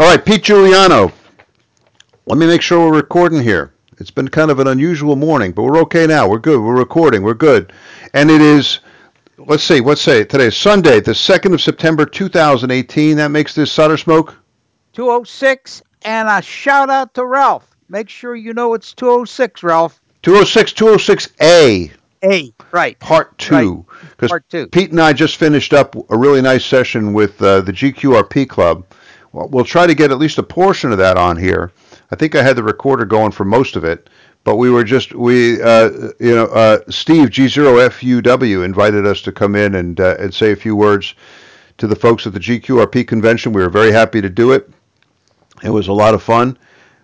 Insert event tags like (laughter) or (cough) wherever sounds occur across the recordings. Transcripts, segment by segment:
All right, Pete Juliano. Let me make sure we're recording here. It's been kind of an unusual morning, but we're okay now. We're good. We're recording. We're good. And it is, let's see, let's say today is Sunday, the 2nd of September, 2018. That makes this Solder Smoke 206. And a shout out to Ralph. Make sure you know it's 206, Ralph. 206, 206A. A, right. Part two. Because Part two. Pete and I just finished up a really nice session with uh, the GQRP Club. Well, we'll try to get at least a portion of that on here. I think I had the recorder going for most of it, but we were just we uh, you know uh, Steve G0FUW invited us to come in and uh, and say a few words to the folks at the GQRP convention. We were very happy to do it. It was a lot of fun.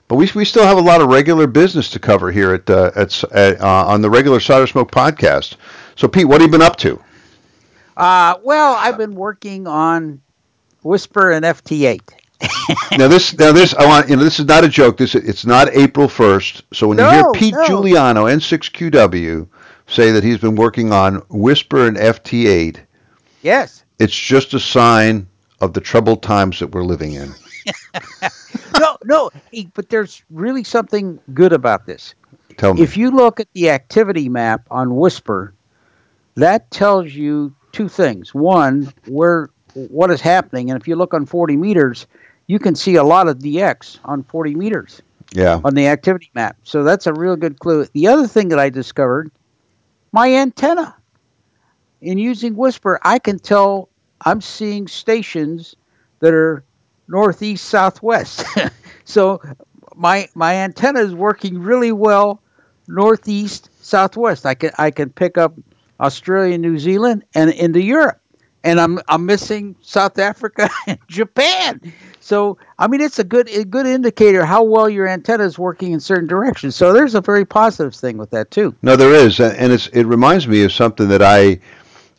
But we, we still have a lot of regular business to cover here at, uh, at, at uh, on the regular Solder Smoke podcast. So, Pete, what have you been up to? Uh, well, I've been working on WSPR and FT8. (laughs) now this now this I want you know this is not a joke. This it's not April first. So when No, you hear Pete no. Juliano N6QW say that he's been working on WSPR and FT8, Yes. it's just a sign of the troubled times that we're living in. (laughs) No, no. But there's really something good about this. Tell me. If you look at the activity map on WSPR, that tells you two things. One, where what is happening, and if you look on 40 meters, you can see a lot of DX on 40 meters yeah. on the activity map. So that's a real good clue. The other thing that I discovered, my antenna. In using WSPR, I can tell I'm seeing stations that are northeast southwest. (laughs) so my my antenna is working really well northeast southwest. I can I can pick up Australia, New Zealand, and into Europe. And I'm I'm missing South Africa (laughs) and Japan. So I mean it's a good a good indicator how well your antenna is working in certain directions. So there's a very positive thing with that too. No, there is, and it's it reminds me of something that I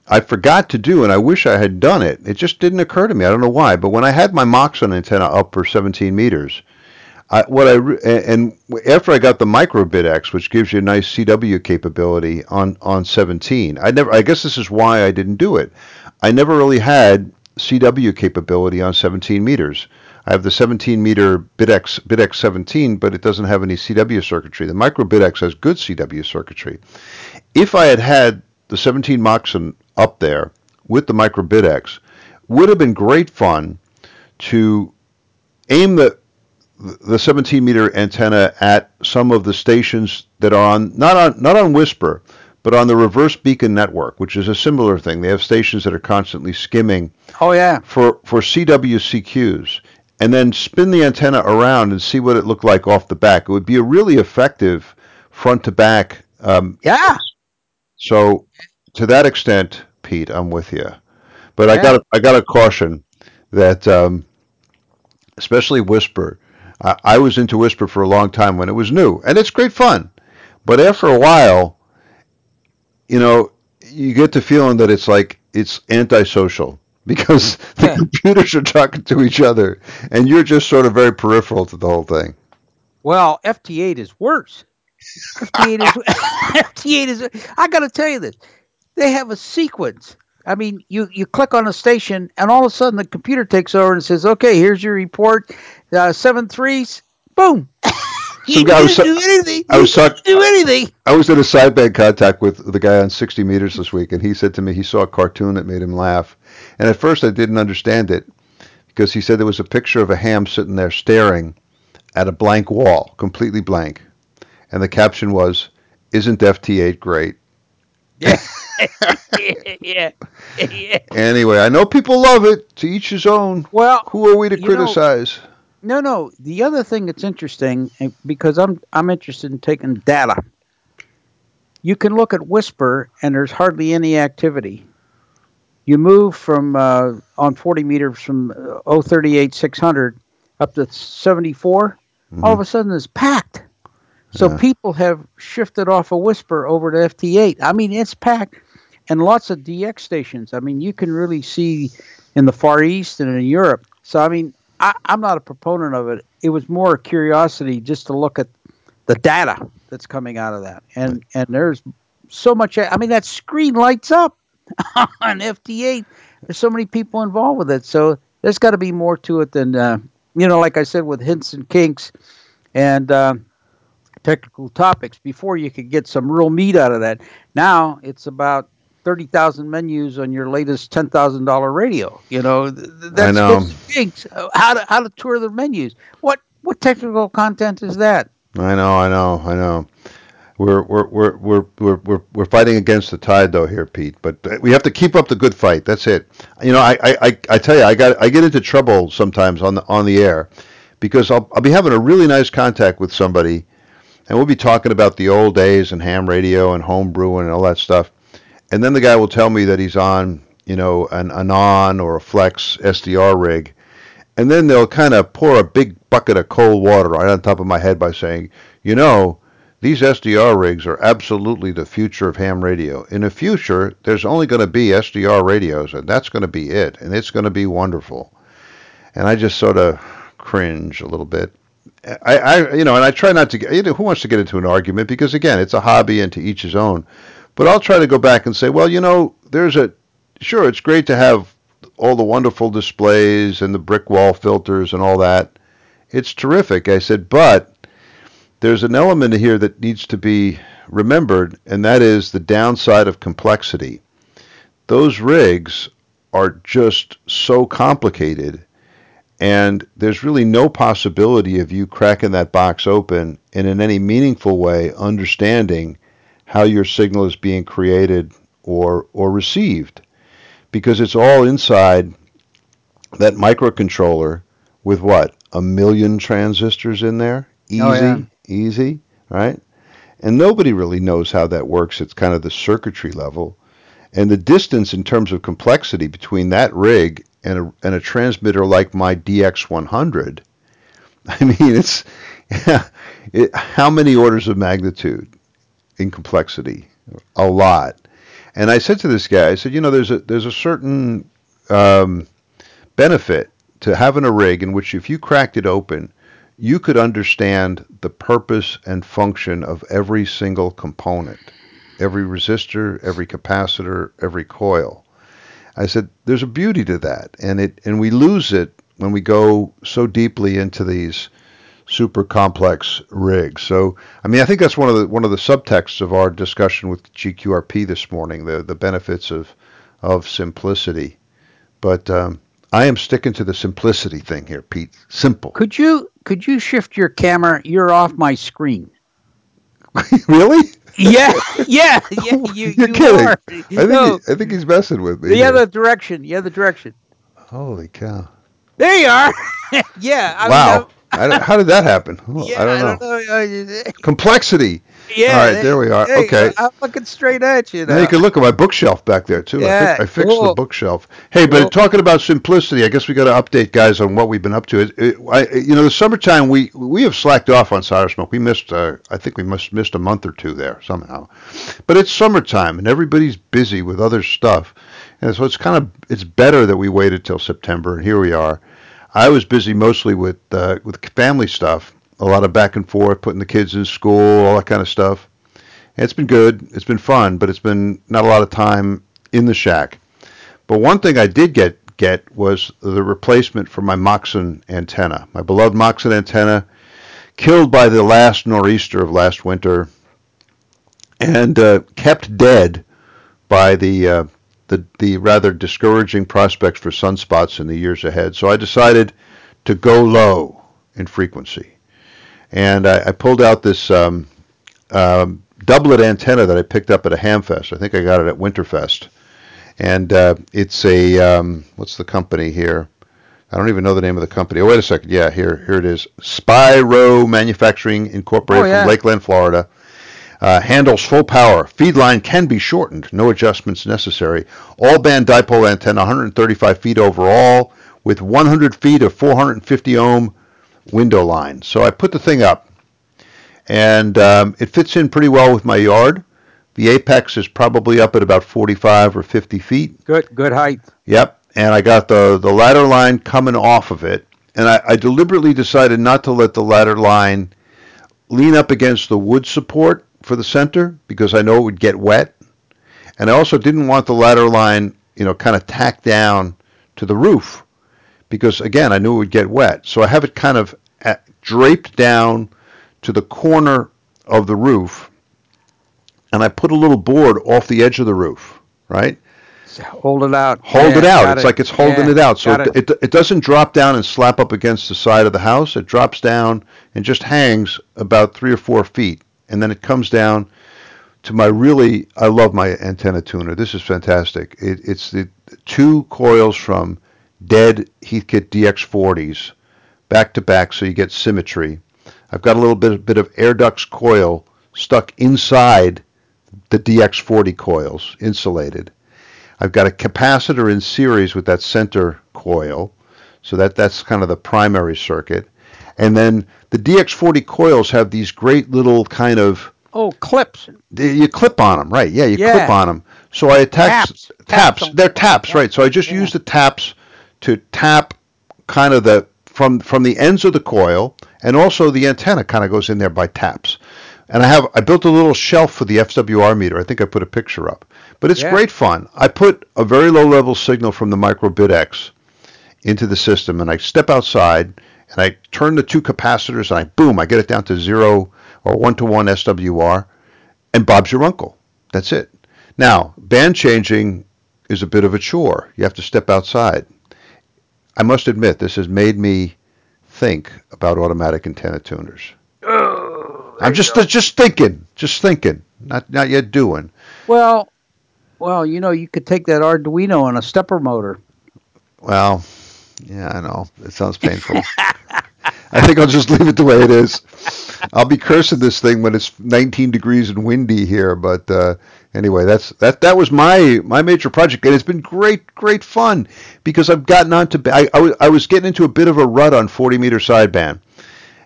I forgot to do, and I wish I had done it. It just didn't occur to me. I don't know why, but when I had my Moxon antenna up for 17 meters, I, what I and after I got the micro BitX, which gives you a nice CW capability on on 17, I never. I guess this is why I didn't do it. I never really had CW capability on 17 meters. I have the 17 meter BitX BitX 17, but it doesn't have any CW circuitry. The micro BitX has good CW circuitry. If I had had the 17 Moxon up there with the micro BitX, would have been great fun to aim the the 17 meter antenna at some of the stations that are on not on not on WSPR, but on the reverse beacon network, which is a similar thing. They have stations that are constantly skimming Oh yeah. for for CWCQs, and then spin the antenna around and see what it looked like off the back. It would be a really effective front to back. Um, Yeah. so to that extent, Pete, I'm with you. But I got I got to caution that, um, especially WSPR. I, I was into WSPR for a long time when it was new, and it's great fun. But after a while, you know, you get the feeling that it's like it's antisocial (laughs) because the computers are talking to each other, and you're just sort of very peripheral to the whole thing. Well, FT8 is worse. FT8 is (laughs) FT8 is. I got to tell you this. They have a sequence. I mean, you you click on a station, and all of a sudden the computer takes over and says, "Okay, here's your report. Uh, seven threes. Boom." Some you guy was- do anything. I was You talk- didn't do anything. I was in a sideband contact with the guy on 60 meters this week, and he said to me he saw a cartoon that made him laugh. And at first I didn't understand it because he said there was a picture of a ham sitting there staring at a blank wall, completely blank. And the caption was, Isn't FT8 great? (laughs) Yeah. yeah. yeah. (laughs) Anyway, I know people love it. To each his own. Well, Who are we to You know- criticize? No, no. The other thing that's interesting, eh, because I'm I'm interested in taking data. You can look at WSPR, and there's hardly any activity. You move from uh, on 40 meters from uh, 038 600 up to 74. All of a sudden, it's packed. So Yeah. people have shifted off of WSPR over to FT8. I mean, it's packed, and lots of DX stations. I mean, you can really see in the Far East and in Europe. So I mean, I, I'm not a proponent of it. It was more a curiosity just to look at the data that's coming out of that, and and there's so much. I mean, that screen lights up (laughs) on FT8. There's so many people involved with it, so there's got to be more to it than uh, you know, like I said, with hints and kinks and uh, technical topics, before you could get some real meat out of that. Now it's about thirty thousand menus on your latest ten thousand dollar radio. You know, that's know. Kinks. How to how to tour the menus. What what technical content is that? I know, I know, I know. We're we're we're we're we're we're, we're fighting against the tide though here, Pete. But we have to keep up the good fight. That's it. You know, I I, I tell you, I got I get into trouble sometimes on the on the air because I'll I'll be having a really nice contact with somebody, and we'll be talking about the old days and ham radio and home brewing and all that stuff, and then the guy will tell me that he's on you know an ANAN or a Flex SDR rig, and then they'll kind of pour a big bucket of cold water right on top of my head by saying, you know these SDR rigs are absolutely the future of ham radio. In the future, there's only going to be SDR radios, and that's going to be it, and it's going to be wonderful. And I just sort of cringe a little bit. I, I, you know, and I try not to get. You know, who wants to get into an argument? Because again, it's a hobby, and to each his own. But I'll try to go back and say, well, you know, there's a sure, it's great to have all the wonderful displays and the brick wall filters and all that. It's terrific. I said, but there's an element here that needs to be remembered, and that is the downside of complexity. Those rigs are just so complicated, and there's really no possibility of you cracking that box open and in any meaningful way understanding how your signal is being created or or received because it's all inside that microcontroller with what a million transistors in there easy Oh, yeah. easy, right? And nobody really knows how that works. It's kind of the circuitry level. And the distance in terms of complexity between that rig and a, and a transmitter like my DX100, (laughs) I mean, it's (laughs) it, how many orders of magnitude in complexity? A lot. And I said to this guy, I said, you know, there's a there's a certain um, benefit to having a rig in which if you cracked it open, you could understand the purpose and function of every single component, every resistor, every capacitor, every coil. I said there's a beauty to that, and it and we lose it when we go so deeply into these super complex rigs. So, I mean, I think that's one of the one of the subtexts of our discussion with GQRP this morning, the the benefits of of simplicity. But um, I am sticking to the simplicity thing here, Pete. Simple. Could you could you shift your camera? You're off my screen. (laughs) really? Yeah, (laughs) yeah, yeah. You, You're you kidding. are. I think No, he, I think he's messing with me. the here. other direction. The other direction. Holy cow! There you are. (laughs) yeah. I wow. Mean, how did that happen? (laughs) Oh, I, yeah, I don't know. Complexity. (laughs) Yeah. All right, there we are. Okay. I'm looking straight at you. Now Now. you can look at my bookshelf back there too. I, Yeah, fi- I fixed the bookshelf. Hey, but Cool. talking about simplicity, I guess we got to update guys on what we've been up to. It, it, I, you know, the summertime we we have slacked off on Solder Smoke. We missed, uh, I think we must missed a month or two there somehow. But it's summertime and everybody's busy with other stuff, and so it's kind of it's better that we waited till September. And here we are. I was busy mostly with uh, with family stuff, a lot of back and forth, putting the kids in school, all that kind of stuff. It's been good. It's been fun, but it's been not a lot of time in the shack. But one thing I did get get was the replacement for my Moxon antenna, my beloved Moxon antenna, killed by the last nor'easter of last winter, and uh, kept dead by the uh, the the rather discouraging prospects for sunspots in the years ahead. So I decided to go low in frequency, and I, I pulled out this. Um, um, doublet antenna that I picked up at a Hamfest. I think I got it at Winterfest, and uh, it's a um, what's the company here? I don't even know the name of the company. Oh, wait a second. Yeah, here here it is. Spyro Manufacturing Incorporated Oh, yeah. from Lakeland, Florida. Uh, handles full power. Feed line can be shortened. No adjustments necessary. All band dipole antenna, 135 feet overall, with 100 feet of 450 ohm window line. So I put the thing up, and um, it fits in pretty well with my yard. The apex is probably up at about 45 or 50 feet. Good. Good height. Yep. And I got the, the ladder line coming off of it. And I, I deliberately decided not to let the ladder line lean up against the wood support for the center because I know it would get wet. And I also didn't want the ladder line, you know, kind of tacked down to the roof because again I knew it would get wet. So I have it kind of at, draped down to the corner of the roof, and I put a little board off the edge of the roof, right? Hold it out. Hold Yeah, it out. It's like it's holding Yeah, it out, so it, it it doesn't drop down and slap up against the side of the house. It drops down and just hangs about three or four feet, and then it comes down to my really. I love my antenna tuner. This is fantastic. It, it's the two coils from dead Heathkit DX40s back to back, so you get symmetry. I've got a little bit bit of Air Dux coil stuck inside the DX40 coils, insulated. I've got a capacitor in series with that center coil, so that that's kind of the primary circuit. And then the DX40 coils have these great little kind of Oh, clips. you clip on them, right? Yeah, you Yeah. clip on them. So I attach Taps. taps. Taps They're taps, right? So I just Yeah. use the taps to tap kind of the from from the ends of the coil, and also the antenna kind of goes in there by taps. And I have I built a little shelf for the SWR meter. I think I put a picture up, but it's Yeah. great fun. I put a very low level signal from the micro BitX into the system, and I step outside and I turn the two capacitors, and I boom, I get it down to zero or one to one SWR, and Bob's your uncle. That's it. Now, band changing is a bit of a chore. You have to step outside. I must admit, this has made me think about automatic antenna tuners. I'm just just thinking, just thinking, not not yet doing. Well, well, you know, you could take that Arduino on a stepper motor. Well, yeah, I know. It sounds painful. I think I'll just leave it the way it is. I'll be cursing this thing when it's 19 degrees and windy here, but uh, anyway, that's that. That was my my major project, and it's been great, great fun because I've gotten onto. I, I, I was getting into a bit of a rut on 40 meter sideband,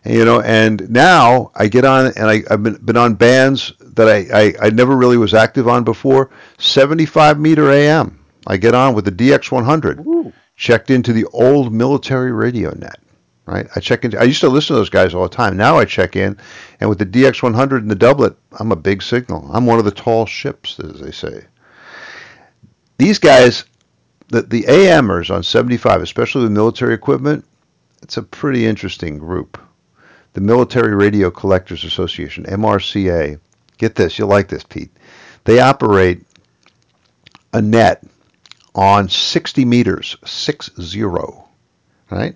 you know, and now I get on and I, I've been, been on bands that I, I I never really was active on before. 75 meter AM. I get on with the DX100 Ooh. Checked into the old military radio net. Right, I check into. I used to listen to those guys all the time. Now I check in, and with the DX100 and the doublet, I'm a big signal. I'm one of the tall ships, as they say. These guys, the the AMers on 75, especially with military equipment, it's a pretty interesting group. The Military Radio Collectors Association, MRCA. Get this, you'll like this, Pete. They operate a net on 60 meters, six zero, right?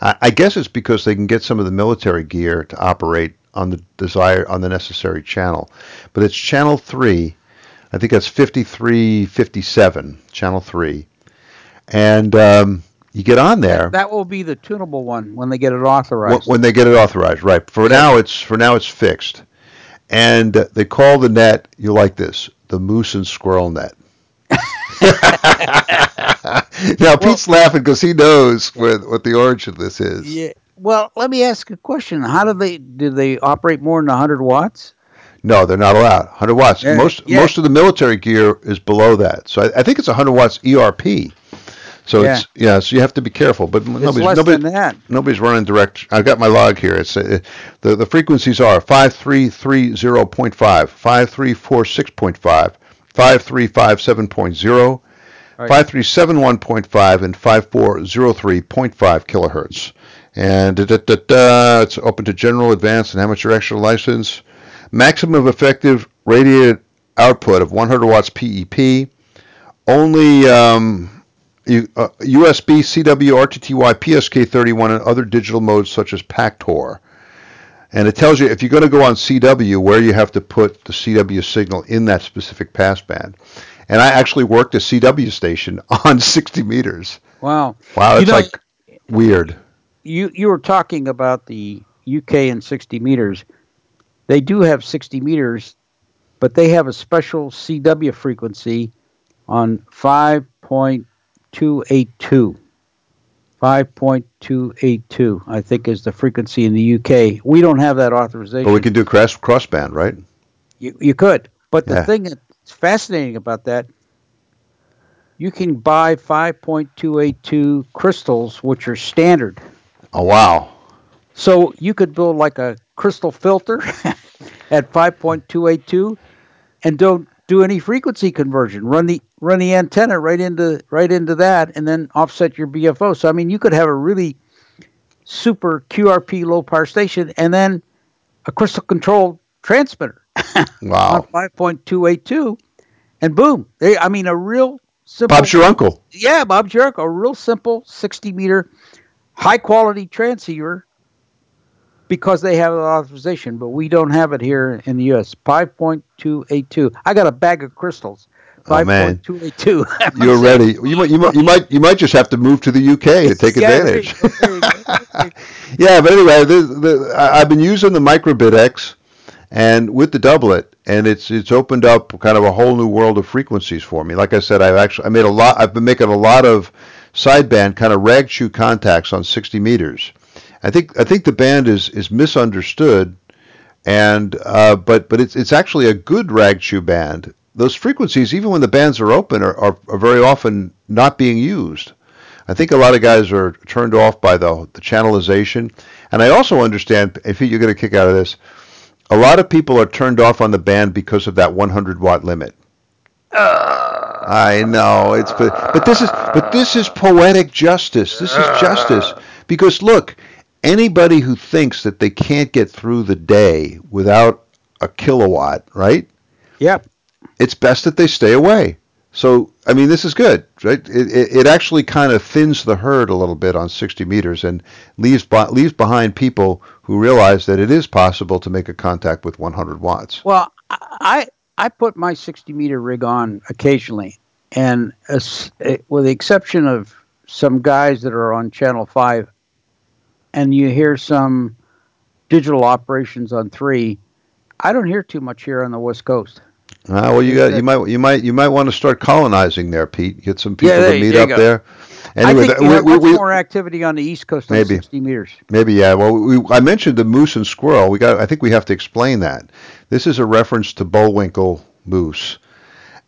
I, I guess it's because they can get some of the military gear to operate on the desire on the necessary channel, but it's channel three. I think that's 53, 57, channel three, and um, you get on there That will be the tunable one when they get it authorized. when they get it authorized. Right. For now, it's for now it's fixed, and they call the net. You like this? The moose and squirrel net. (laughs) now Pete's laughing because he knows where, what the origin of this is. yeah. Well, let me ask a question. How do they do they operate more than 100 watts? No, they're not allowed. 100 watts. Yeah, most yeah. most of the military gear is below that. So I, I think it's 100 watts ERP. So it's yeah. So you have to be careful. But It's nobody's less nobody, than that. nobody's running direct. I've got my log here. It's uh, the the frequencies are 5330.5, 5346.5, 5357.0, Right. 5371.5, and 5403.5 kilohertz. And da, da, da, da, it's open to general, advanced, and amateur extra license. Maximum effective radiated output of 100 watts PEP. Only um, U- uh, USB, CW, RTTY, PSK31, and other digital modes such as PACTOR. And it tells you if you're going to go on CW where you have to put the CW signal in that specific passband. And I actually worked a CW station (laughs) on 60 meters. Wow. Wow, You it's know- like weird. You you were talking about the UK and 60 meters. They do have 60 meters, but they have a special CW frequency on 5.282. 5.282, I think, is the frequency in the UK. We don't have that authorization. But we can do cross crossband, right? You, you could. But the Yeah. thing that's fascinating about that, you can buy 5.282 crystals, which are standard. Oh wow. So you could build like a crystal filter (laughs) at 5.282 and don't do any frequency conversion. Run the run the antenna right into right into that, and then offset your BFO. So I mean, you could have a really super QRP low power station, and then a crystal controlled transmitter. (laughs) Wow. on five point two eight two, and boom! They, I mean, a real simple. Bob's your uncle. yeah, Bob Jericho, a real simple sixty meter, high quality transceiver. Because they have an authorization, but we don't have it here in the U.S. Five point two eight two. I got a bag of crystals. Oh, Five man. point two eight two. (laughs) You're ready. You might, you might, you might, you might just have to move to the UK to take advantage. (laughs) (laughs) yeah, but anyway, the, the, I've been using the Micro BitX, and with the doublet, and it's it's opened up kind of a whole new world of frequencies for me. Like I said, I've actually I made a lot. I've been making a lot of sideband kind of rag chew contacts on 60 meters. I think I think the band is is misunderstood, and uh, but but it's it's actually a good rag chew band. Those frequencies, even when the bands are open, are, are, are very often not being used. I think a lot of guys are turned off by the the channelization, and I also understand if you get a kick out of this. A lot of people are turned off on the band because of that 100 watt limit. Uh. I know it's but, but this is but this is poetic justice. This is justice because look, anybody who thinks that they can't get through the day without a kilowatt, right? Yep. It's best that they stay away. So I mean, this is good, right? It, it, actually kind of thins the herd a little bit on 60 meters and leaves leaves behind people who realize that it is possible to make a contact with 100 watts. Well, I I put my 60 meter rig on occasionally, and as, with the exception of some guys that are on channel five, and you hear some digital operations on three, I don't hear too much here on the West Coast. Ah, well, you got you might you might you might want to start colonizing there, Pete. Get some people Yeah, there- to meet there up go. there. I Anyway, think th- we- have we- we- more activity on the East Coast Maybe. 60 meters. Maybe yeah. Well, we, I mentioned the moose and squirrel. We got. I think we have to explain that. This is a reference to Bullwinkle Moose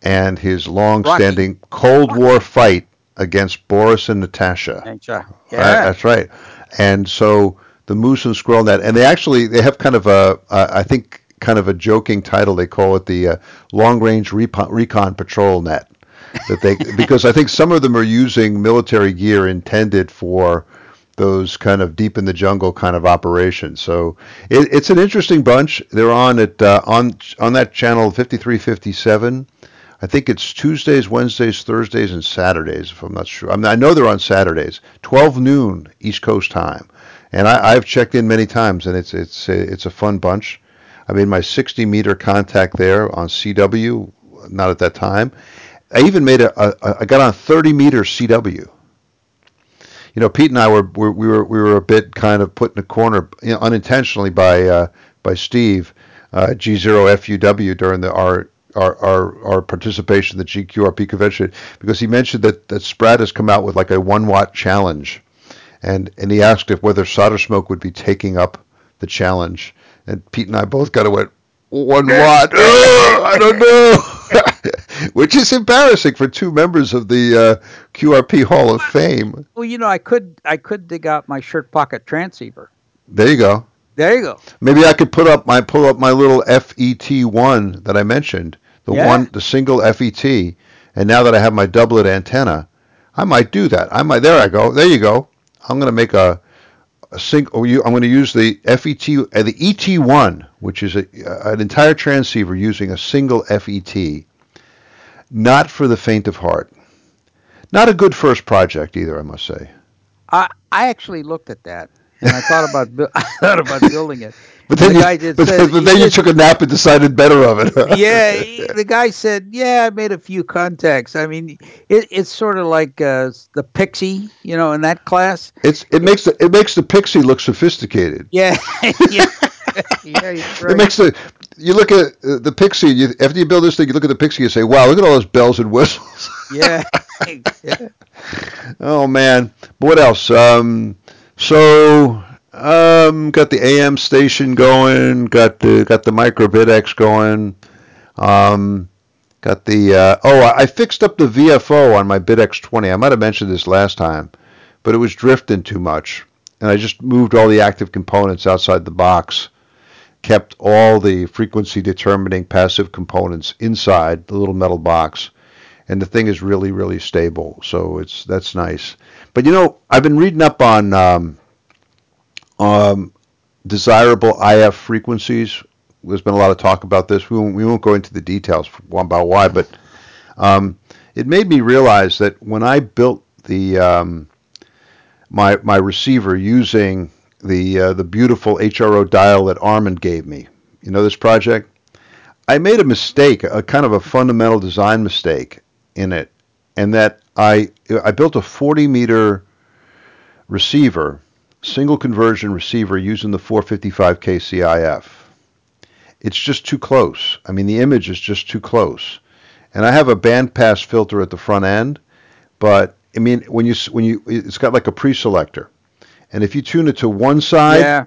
and his long-standing Cold War fight against Boris and Natasha. Thanks, uh, Right, Yeah. that's right. And so the moose and squirrel net, and they actually they have kind of a uh, I think kind of a joking title. They call it the uh, long range recon, recon patrol net. That they (laughs) because I think some of them are using military gear intended for those kind of deep in the jungle kind of operations. So it, it's an interesting bunch. They're on at uh, on on that channel 5357. I think it's Tuesdays, Wednesdays, Thursdays, and Saturdays. If I'm not sure, I, mean, I know they're on Saturdays, 12 noon East Coast time, and I, I've checked in many times, and it's it's a, it's a fun bunch. I made my 60 meter contact there on CW, not at that time. I even made a, a I got on 30 meter CW. You know, Pete and I were, were we were we were a bit kind of put in a corner you know, unintentionally by uh, by Steve uh, G0FUW during the our our, our, our participation in the GQRP convention because he mentioned that, that SPRAT has come out with like a one watt challenge and and he asked if whether solder smoke would be taking up the challenge and Pete and I both kind of went one watt I don't know. (laughs) Which is embarrassing for two members of the uh, QRP Hall of Fame. Well, you know, I could I could dig out my shirt pocket transceiver. there you go. There you go. maybe I could put up my pull up my little FET one that I mentioned the Yeah. one the single FET and now that I have my doublet antenna I might do that. I might there I go. There you go. I'm going to make a a single. Oh, I'm going to use the FET, uh, the ET1, which is a, uh, an entire transceiver using a single FET. Not for the faint of heart. Not a good first project either, I must say. I I actually looked at that and I thought about bu- (laughs) I thought about building it. (laughs) But then, the you, guy did but, then- but then you did- took a nap and decided better of it. yeah, (laughs) he- the guy said, "Yeah, I made a few contacts." I mean, it, it's sort of like uh, the Pixie, you know, in that class. It's it makes the it makes the Pixie look sophisticated. Yeah, yeah, yeah. Right. It makes the you look at uh, the Pixie. You, after you build this thing, you look at the Pixie and you say, "Wow, look at all those bells and whistles." yeah. yeah. Oh man, but what else? Um, so um, got the AM station going, got the got the micro BitX going, um, got the uh, oh I I fixed up the VFO on my BitX 20. I might have mentioned this last time, but it was drifting too much, and I just moved all the active components outside the box, kept all the frequency determining passive components inside the little metal box and the thing is really really stable so it's that's nice but you know i've been reading up on um, um, desirable if frequencies there's been a lot of talk about this we won't, we won't go into the details about why but um, it made me realize that when i built the um, my my receiver using the uh, the beautiful HRO dial that Armand gave me. You know this project? I made a mistake, a kind of a fundamental design mistake in it, and that I I built a 40 meter receiver, single conversion receiver using the 455k CIF. It's just too close. I mean, the image is just too close. And I have a bandpass filter at the front end, but I mean, when you when you it's got like a pre-selector, and if you tune it to one side, yeah.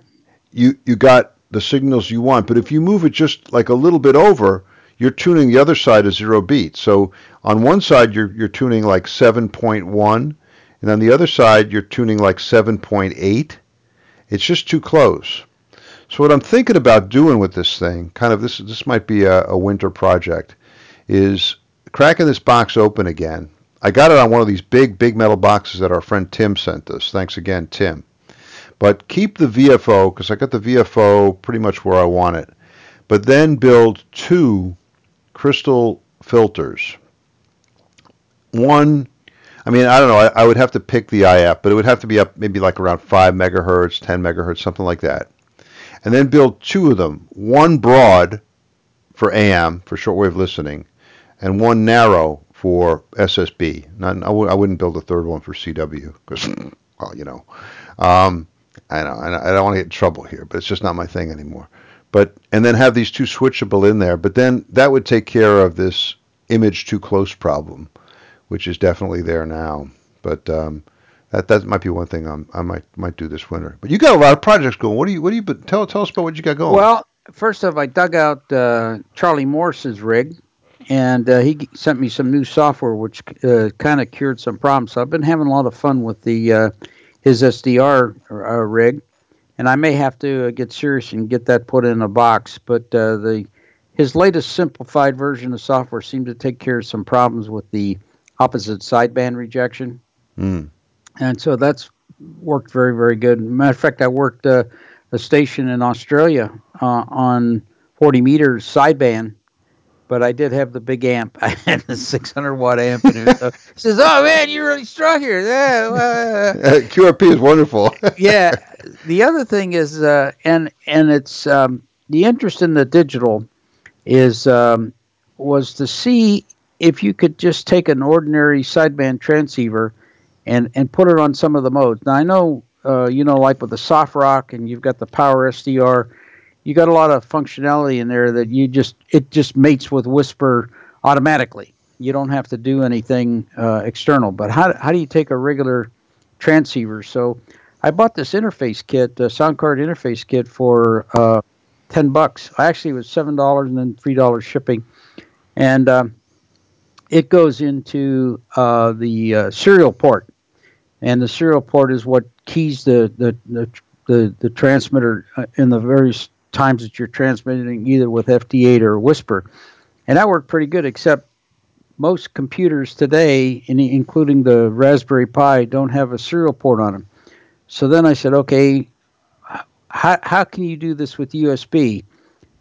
you you got the signals you want. But if you move it just like a little bit over, you're tuning the other side to zero beat. So on one side you're you're tuning like 7.1, and on the other side you're tuning like 7.8. It's just too close. So what I'm thinking about doing with this thing, kind of this this might be a, a winter project, is cracking this box open again I got it on one of these big, big metal boxes that our friend Tim sent us. Thanks again, Tim. But keep the VFO because I got the VFO pretty much where I want it. But then build two crystal filters. One, I mean, I don't know. I, I would have to pick the IF, but it would have to be up maybe like around 5 megahertz, 10 megahertz, something like that. And then build two of them. One broad for AM, for shortwave listening, and one narrow for SSB. Not, I w- I wouldn't build a third one for CW because, well, you know, um, I know I don't want to get in trouble here, but it's just not my thing anymore. But and then have these two switchable in there, but then that would take care of this image too close problem, which is definitely there now. But um, that that might be one thing I'm, i might might do this winter. But you got a lot of projects going. What do you what do you tell tell us about what you got going? Well, first off, I dug out uh, Charlie Morris's rig and uh, he sent me some new software which uh, kind of cured some problems. So I've been having a lot of fun with the uh, his SDR uh, rig, and I may have to uh, get serious and get that put in a box. But uh, the his latest simplified version of software seemed to take care of some problems with the opposite sideband rejection, mm. and so that's worked very very good. Matter of fact, I worked a station in Australia on 40 meters sideband but I did have the big amp. (laughs) I had the 600 watt amp. And it so says, "Oh man, you really struck here." Yeah, uh, (laughs) QRP is wonderful. (laughs) yeah. The other thing is, uh, and and it's um, the interest in the digital is um, was to see if you could just take an ordinary sideband transceiver and and put it on some of the modes. Now I know, uh, you know, like with the SoftRock, and you've got the Power SDR you got a lot of functionality in there that you just it just mates with WSPR automatically. You don't have to do anything uh, external. But how how do you take a regular transceiver? So I bought this interface kit, a sound card interface kit for uh, ten bucks. Actually, it was seven dollars and then three dollars shipping, and um, it goes into uh, the uh, serial port, and the serial port is what keys the the the, the, the transmitter uh, in the various times that you're transmitting either with FT8 or WSPR. And that worked pretty good, except most computers today, including the Raspberry Pi, don't have a serial port on them. So then I said, okay, how, how can you do this with USB?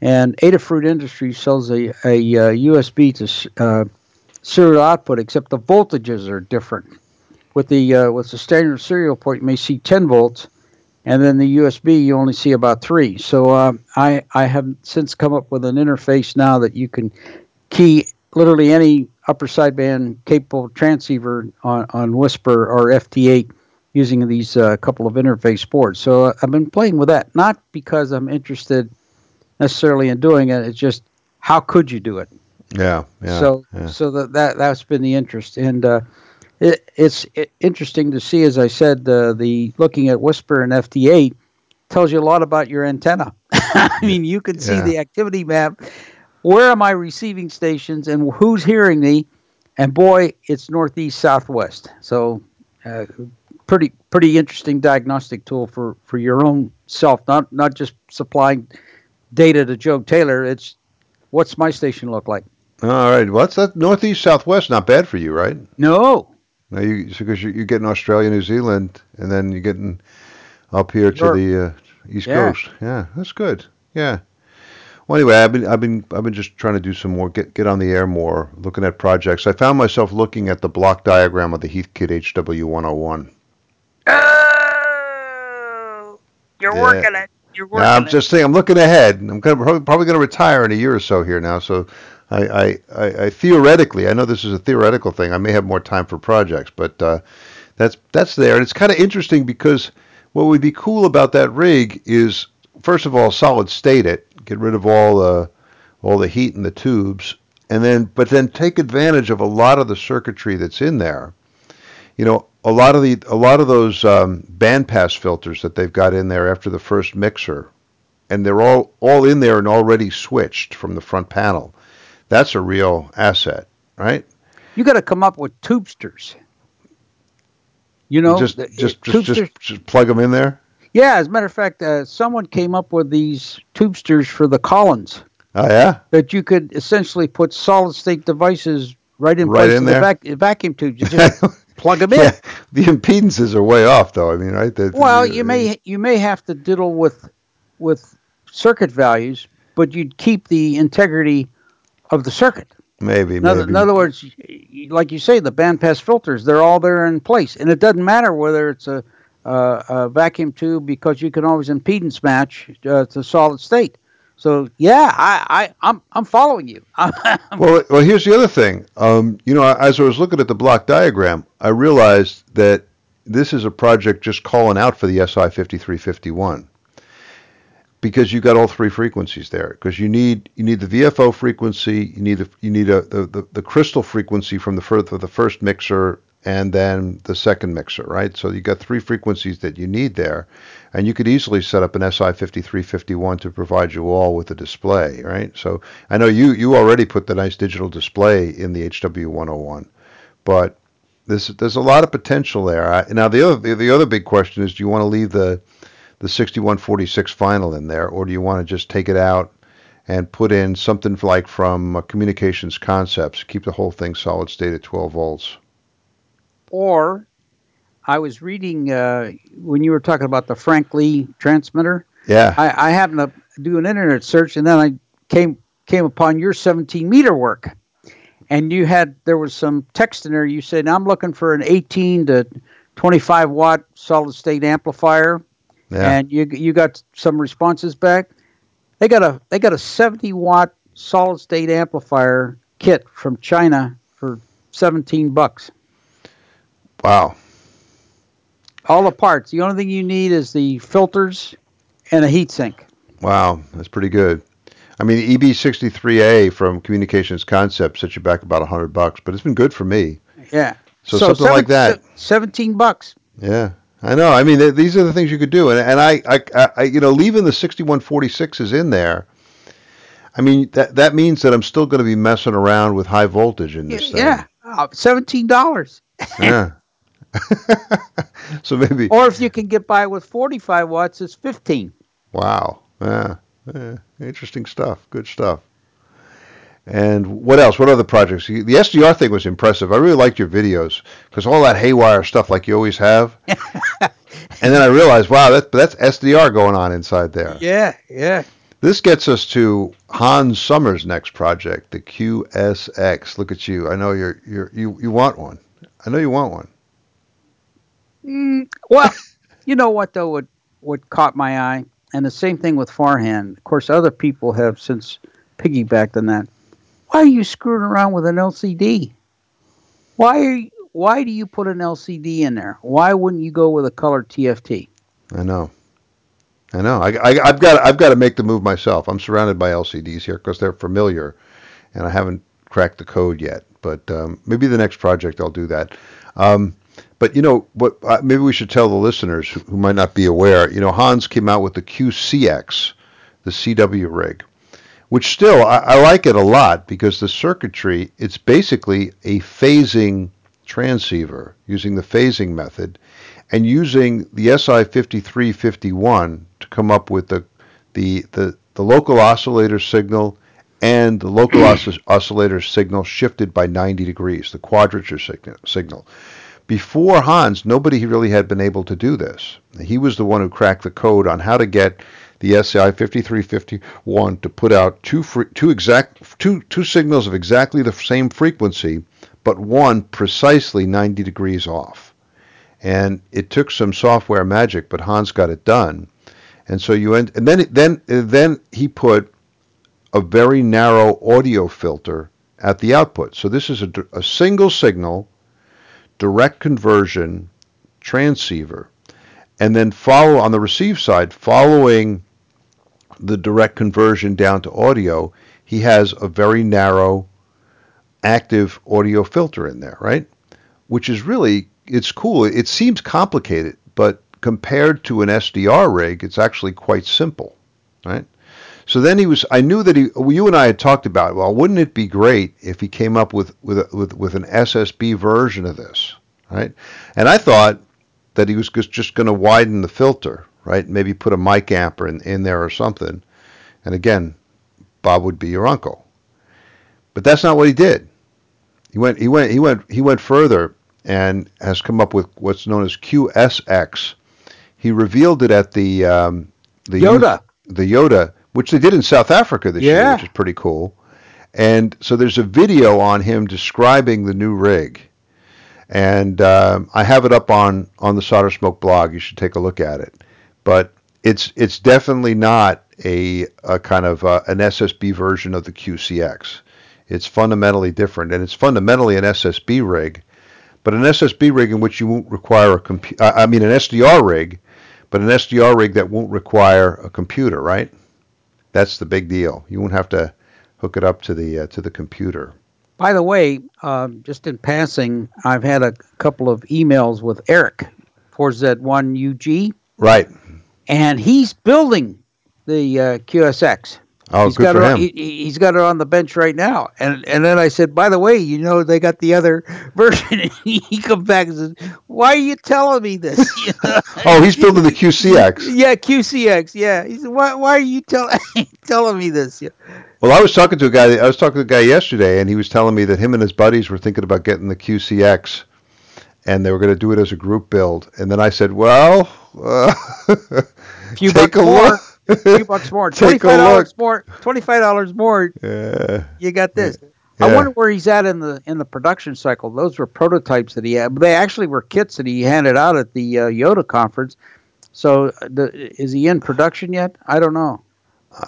And Adafruit Industries sells a, a, a uh, USB to uh, serial output, except the voltages are different. With the uh, with the standard serial port, you may see 10 volts, and then the USB you only see about three. So uh, I I have since come up with an interface now that you can key literally any upper sideband capable transceiver on, on WSPR or FT8 using these uh, couple of interface boards. So uh, I've been playing with that, not because I'm interested necessarily in doing it. It's just how could you do it? Yeah, yeah. So yeah. so that that that's been the interest and. Uh, it, it's interesting to see, as I said, uh, the looking at WSPR and FT8 tells you a lot about your antenna. (laughs) I mean, you can see yeah. the activity map. Where are my receiving stations and who's hearing me? And boy, it's northeast southwest. So, uh, pretty pretty interesting diagnostic tool for, for your own self, not not just supplying data to Joe Taylor. It's what's my station look like? All right. Well, that's that northeast southwest. Not bad for you, right? No. No, you because you, you're getting Australia, New Zealand, and then you're getting up here to the uh, east Yeah. coast. Yeah, that's good. Yeah. Well, anyway, I've been I've been I've been just trying to do some more get get on the air more, looking at projects. I found myself looking at the block diagram of the Heathkit HW 101. Oh, you're Yeah. working it. You're working Now, I'm it. just saying, I'm looking ahead. I'm gonna, probably, probably going to retire in a year or so here now. So, I, I, I, theoretically, I know this is a theoretical thing. I may have more time for projects, but uh, that's that's there, and it's kind of interesting because what would be cool about that rig is, first of all, solid state it, get rid of all the all the heat in the tubes, and then but then take advantage of a lot of the circuitry that's in there. You know, a lot of the a lot of those um, bandpass filters that they've got in there after the first mixer, and they're all all in there and already switched from the front panel. That's a real asset, right? You got to come up with tubesters. You know, just, just, just, just, just plug them in there. yeah. As a matter of fact, uh, someone came up with these tubesters for the Collins Oh yeah, that you could essentially put solid state devices right in Right place in there? the vac- vacuum tubes. You just (laughs) plug them in. yeah. The impedances are way off, though. I mean, right? The- Well, the- you may you may have to diddle with with circuit values, but you'd keep the integrity of the circuit. maybe, In other, maybe. in other words, like you say, the bandpass filters, they're all there in place. And it doesn't matter whether it's a, a, a vacuum tube because you can always impedance match uh, to solid state. So, yeah, I, I, I'm, I'm following you. (laughs) Well, well, here's the other thing. Um, you know, as I was looking at the block diagram, I realized that this is a project just calling out for the SI 5351 because you got all three frequencies there. Because you need you need the VFO frequency, you need the you need a, the, the the crystal frequency from the first the first mixer, and then the second mixer, right? So you got three frequencies that you need there, and you could easily set up an SI 5351 to provide you all with a display, right? So I know you you already put the nice digital display in the HW101, but this there's a lot of potential there. I, now the other the, the other big question is, do you want to leave the the 6146 final in there, or do you want to just take it out and put in something like from uh, Communications Concepts, keep the whole thing solid state at 12 volts? or I was reading uh, when you were talking about the Frank Lee transmitter. Yeah. I, I happened to do an internet search, and then I came came upon your 17 meter work, and you had there was some text in there. You said I'm looking for an 18 to 25 watt solid state amplifier, Yeah. and you you got some responses back. They got a they got a 70 watt solid state amplifier kit from China for 17 bucks. wow. All the parts. The only thing you need is the filters and a heatsink. Wow. That's pretty good. I mean, E EB63A from Communications Concepts sets you back about 100 bucks, but it's been good for me. Yeah. So something like that. Seventeen bucks. Yeah, I know. I mean, th- these are the things you could do, and and I, I, I- you know, leaving the sixty-one forty-six is in there. I mean, that that means that I'm still going to be messing around with high voltage in this thing. Yeah. Uh, Seventeen dollars. Yeah. (laughs) so maybe. Or if you can get by with forty-five watts, it's fifteen. Wow. Yeah. yeah. Interesting stuff. Good stuff. And what else? What other projects? The SDR thing was impressive. I really liked your videos because all that haywire stuff, like you always have. (laughs) and then I realized, wow, that, that's SDR going on inside there. Yeah. Yeah. This gets us to Hans Summers' next project, the QSX. Look at you. I know you're you're you you want one. I know you want one. Mm, well, (laughs) you know what though? What what caught my eye, and the same thing with Farhan. Of course, other people have since piggybacked on that. Why are you screwing around with an LCD? Why why do you put an LCD in there? Why wouldn't you go with a color TFT? I know. I know. I, I, I've got I've got to make the move myself. I'm surrounded by LCDs here because they're familiar, and I haven't cracked the code yet. But um, maybe the next project I'll do that. Um, but you know what? Uh, maybe we should tell the listeners who, who might not be aware. You know, Hans came out with the QCX, the CW rig, which still I, I like it a lot because the circuitry it's basically a phasing transceiver using the phasing method and using the SI 5351 to come up with the the the the local oscillator signal and the local (clears throat) os- oscillator signal shifted by 90 degrees, the quadrature signal. Before Hans, nobody really had been able to do this. He was the one who cracked the code on how to get the SI 5351 to put out two, two, exact, two, two signals of exactly the same frequency, but one precisely 90 degrees off. And it took some software magic, but Hans got it done. And so you end, and then then then he put a very narrow audio filter at the output. So this is a, a single signal, direct conversion transceiver, and then follow on the receive side, following the direct conversion down to audio, he has a very narrow active audio filter in there, right? Which is really it's cool. It seems complicated, but compared to an SDR rig, it's actually quite simple, right? So then he was. I knew that he. You and I had talked about. Well, wouldn't it be great if he came up with with with with an SSB version of this, right? And I thought that he was just just going to widen the filter, right? Maybe put a mic amp in in there or something. And again, Bob would be your uncle. But that's not what he did. He went. He went. He went. He went further and has come up with what's known as QSX. He revealed it at the um, the. Youth, the YOTA which they did in South Africa this yeah. year, which is pretty cool. And so there's a video on him describing the new rig, and um, I have it up on on the Solder Smoke blog. You should take a look at it. But it's it's definitely not a, a kind of uh, an SSB version of the QCX. It's fundamentally different, and it's fundamentally an SSB rig, but an SSB rig in which you won't require a computer. I mean, an SDR rig, but an SDR rig that won't require a computer, right? That's the big deal. You won't have to hook it up to the uh, to the computer. By the way, um, just in passing, I've had a couple of emails with Eric, 4Z1UG. Right. And he's building the uh, QSX. Oh, he's good got for it him. He, has got it on the bench right now. And and then I said, by the way, you know, they got the other (laughs) version. And he comes back and says, why are you telling me this? (laughs) oh, he's building the QCX. yeah, QCX. Yeah. He said, why, why are you tell, (laughs) telling me this? Yeah. Well, I was talking to a guy. I was talking to a guy yesterday, and he was telling me that him and his buddies were thinking about getting the QCX, and they were going to do it as a group build. And then I said, "Well, uh, few (laughs) take a more. look." a few bucks more. (laughs) Twenty five dollars more. Twenty five dollars more. Yeah. You got this. Yeah. I wonder where he's at in the in the production cycle. Those were prototypes that he had. They actually were kits that he handed out at the uh, YOTA conference. So, uh, the, is he in production yet? I don't know.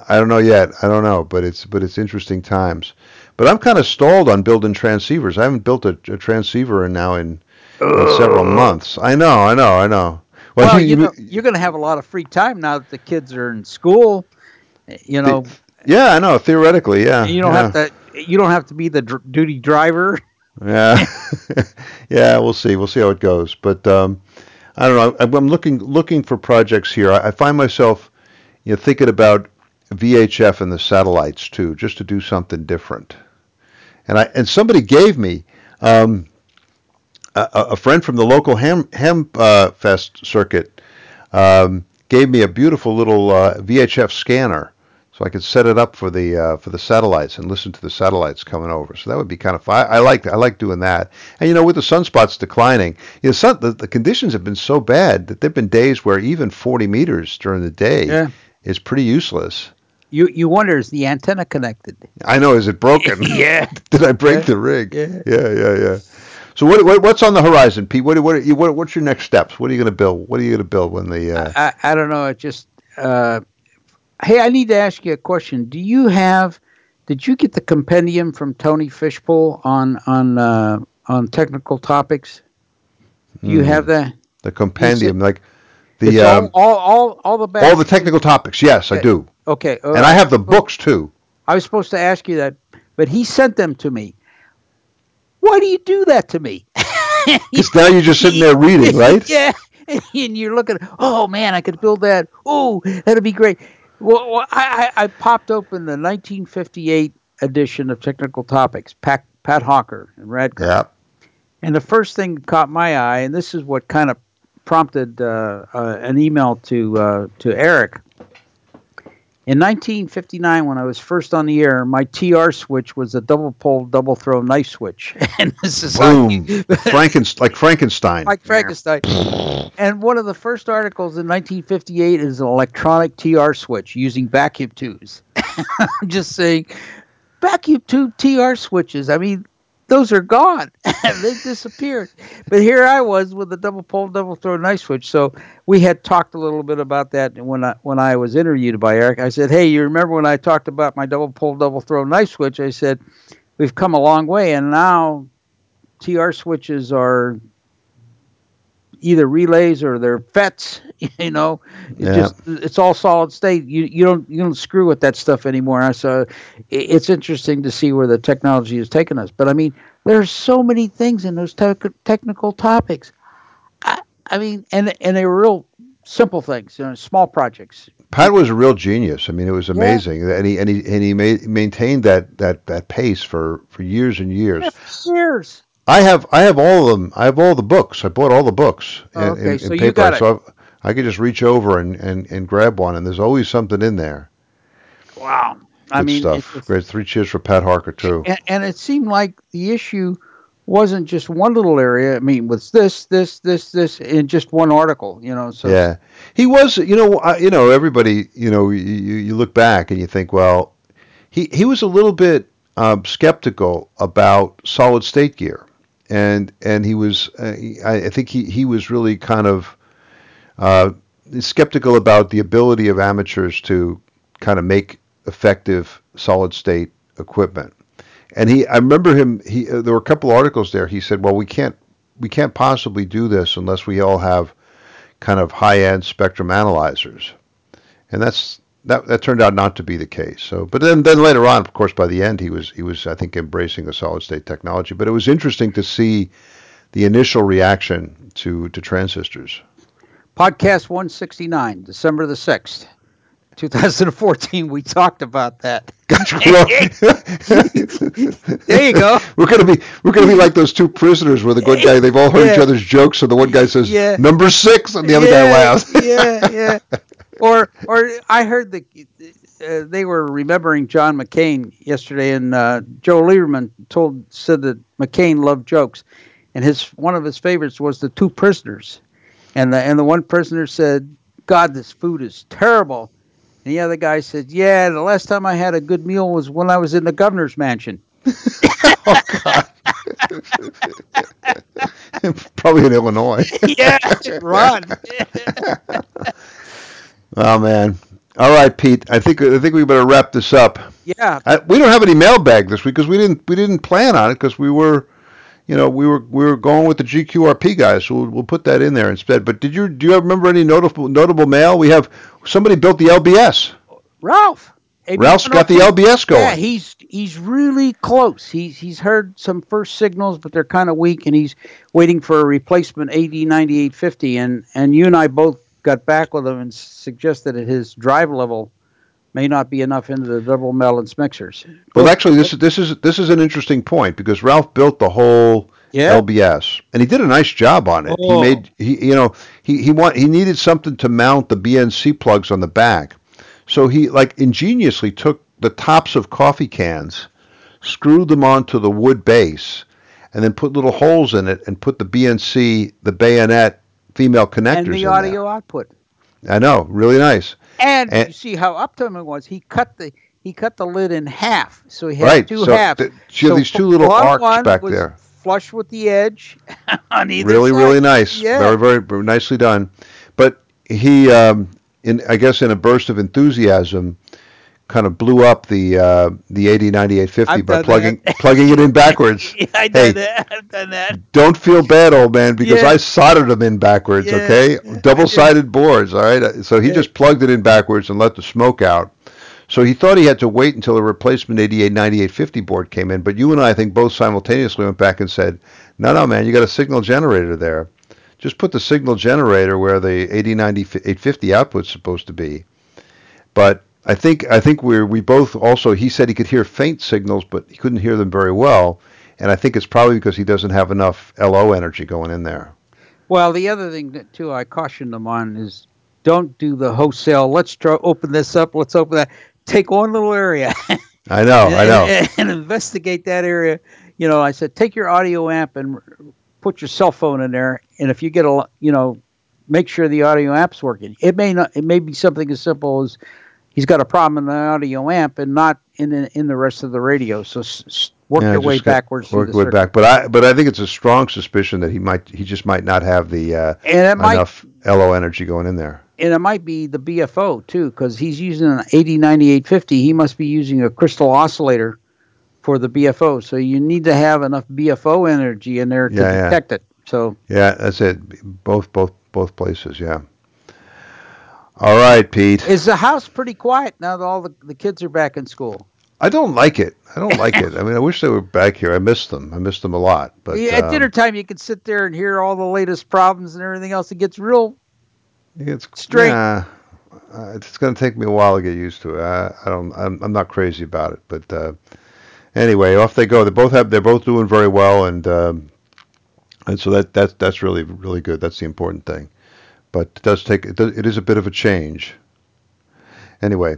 I don't know yet. I don't know, but it's but it's interesting times. But I'm kind of stalled on building transceivers. I haven't built a, a transceiver in now in, in several months. I know, I know, I know. Well, well you, know, you're going to have a lot of free time now that the kids are in school. You know. Yeah, I know. Theoretically, yeah. You don't yeah. have to. You don't have to be the dr- duty driver. Yeah, (laughs) yeah. We'll see. We'll see how it goes. But um, I don't know. I'm looking looking for projects here. I, I find myself, you know, thinking about VHF and the satellites too, just to do something different. And I and somebody gave me. Um, a, a friend from the local Ham, Ham uh, Fest circuit um, gave me a beautiful little uh, VHF scanner, so I could set it up for the uh, for the satellites and listen to the satellites coming over. So that would be kind of fun. I, I like I like doing that. And you know, with the sunspots declining, you know, sun, the, the conditions have been so bad that there've been days where even 40 meters during the day yeah. is pretty useless. You you wonder is the antenna connected? I know. Is it broken? (laughs) yeah. (laughs) Did I break yeah. the rig? Yeah. Yeah. Yeah. Yeah. So what, what, what's on the horizon, Pete? What what, what what's your next steps? What are you going to build? What are you going to build when the? Uh... I, I don't know. It just. Uh, hey, I need to ask you a question. Do you have? Did you get the compendium from Tony Fishpool on on uh, on technical topics? Do you hmm. have that? The compendium, said, like the um, all, all all all the all the technical topics. Yes. I do. Okay, and I have the books too. I was supposed to ask you that, but he sent them to me why do you do that to me? (laughs) Because now you're just sitting there (laughs) reading, right? (laughs) yeah. And you're looking, oh man, I could build that. Oh, that'd be great. Well, I, I, I popped open the 1958 edition of Technical Topics, Pat, Pat Hawker and Radcliffe. Yeah. And the first thing caught my eye, and this is what kind of prompted uh, uh, an email to uh, to Eric, In 1959, when I was first on the air, my TR switch was a double pole, double throw knife switch, (laughs) and this is Boom, (laughs) Frankenstein, like Frankenstein. like Frankenstein. and one of the first articles in 1958 is an electronic TR switch using vacuum tubes. (laughs) I'm just saying, vacuum tube TR switches. I mean, those are gone. (laughs) they disappeared. But here I was with a double pole, double throw knife switch. So we had talked a little bit about that when I when I was interviewed by Eric. I said, "Hey, you remember when I talked about my double pole, double throw knife switch?" I said, "We've come a long way, and now TR switches are either relays or they're FETs. (laughs) You know, it's Yeah. just it's all solid state. You you don't you don't screw with that stuff anymore. So it's interesting to see where the technology has taken us. But I mean, there's so many things in those tech technical topics. I, I mean, and and they were real simple things, you know, small projects. Pat was a real genius. I mean, it was amazing, and he and he and he made, maintained that that that pace for for years and years. Years. I have I have all of them. I have all the books. I bought all the books in, Oh, okay, in, so in you paper. So I've, I could just reach over and, and, and grab one, and there's always something in there. Wow. Good I mean, stuff. it's- Great. Three cheers for Pat Hawker too. and, and it seemed like the issue wasn't just one little area. I mean, was this, this, this, this in just one article? You know, so yeah, he was. You know, I, you know, everybody. You know, you, you you look back and you think, well, he he was a little bit um, skeptical about solid state gear, and and he was. Uh, I, I think he he was really kind of uh, skeptical about the ability of amateurs to kind of make effective solid state equipment. And he, I remember him. He, uh, there were a couple articles there. He said, "Well, we can't, we can't possibly do this unless we all have kind of high-end spectrum analyzers." And that's that. That turned out not to be the case. So, but then, then later on, of course, by the end, he was, he was, I think, embracing a solid-state technology. But it was interesting to see the initial reaction to to transistors. podcast 169, December the 6th, 2014. We talked about that. Gotcha. (laughs) There you go. We're gonna be we're gonna be like those two prisoners where the good guy they've all heard each other's jokes, so the one guy says Yeah. number six, and the other guy laughs. yeah, yeah. (laughs) Or, or I heard that uh, they were remembering John McCain yesterday, and uh, Joe Lieberman told said that McCain loved jokes, and his one of his favorites was the two prisoners, and the and the one prisoner said, "God, this food is terrible." And the other guy said, "Yeah, the last time I had a good meal was when I was in the governor's mansion." (laughs) oh God. (laughs) Probably in Illinois. yeah, (laughs) run. Oh man. All right, Pete. I think I think we better wrap this up. yeah, I, we don't have any mailbag this week because we didn't we didn't plan on it because we were, you know, we were we were going with the GQRP guys, so we'll, we'll put that in there instead. But did you do you remember any notable notable mail? We have somebody built the LBS. Ralph. Ralph's got the LBS going. Yeah, he's he's really close. He's he's heard some first signals, but they're kind of weak, and he's waiting for a replacement AD ninety eight fifty. And and you and I both got back with him and suggested that his drive level may not be enough into the double balanced mixers. Well, actually, this is this is this is an interesting point because Ralph built the whole Yeah. LBS, and he did a nice job on it. Oh. He made he you know he he want he needed something to mount the BNC plugs on the back, so he like ingeniously took the tops of coffee cans, screwed them onto the wood base, and then put little holes in it and put the BNC the bayonet female connectors and the audio output. I know, really nice. And, And- you see how uptime it was. He cut the he cut the lid in half, so he had Right, two so halves. th- so you have these two little arcs back there. flush with the edge (laughs) on either really side. really really nice Yeah. very, very very nicely done but he um in i guess in a burst of enthusiasm kind of blew up the uh the AD 9850 by plugging (laughs) plugging it in backwards (laughs) Yeah, I Hey. done that. I've done that. don't feel bad old man because Yeah. i soldered them in backwards Yeah. okay (laughs) double sided boards all right so he Yeah. just plugged it in backwards and let the smoke out so he thought he had to wait until a replacement AD 9850 board came in but you and i, I think both simultaneously went back and said no no man you got a signal generator there just put the signal generator where the 80 90 850 output's supposed to be but I think I think we we both also he said he could hear faint signals but he couldn't hear them very well and I think it's probably because he doesn't have enough LO energy going in there. Well, the other thing that too I cautioned them on is don't do the wholesale. Let's try open this up. Let's open that. Take one little area. (laughs) I know, and, I know. And, (laughs) and, investigate that area. You know, I said, take your audio amp and put your cell phone in there, and if you get a, you know, make sure the audio amp's working. It may not. It may be something as simple as he's got a problem in the audio amp and not in the, in the rest of the radio. So s- work Yeah, your way backwards. Work your way back, but I but I think it's a strong suspicion that he might he just might not have the uh, And it might enough LO energy going in there. and it might be the BFO too, because he's using an AD9850. He must be using a crystal oscillator for the BFO. So you need to have enough BFO energy in there to Yeah, yeah. detect it. So Yeah, that's it. Both both both places. Yeah. All right, Pete. is the house pretty quiet now that all the, the kids are back in school? I don't like it. I don't like (laughs) it. I mean, I wish they were back here. I miss them. I miss them a lot. But yeah, at um, dinner time, you can sit there and hear all the latest problems and everything else. It gets real. it's straight. Yeah, uh, it's going to take me a while to get used to it. I, I don't. I'm, I'm not crazy about it. But uh, anyway, off they go. They both have. They're both doing very well, and um, and so that that's that's really really good. That's the important thing. But it does take. It, it is a bit of a change. Anyway,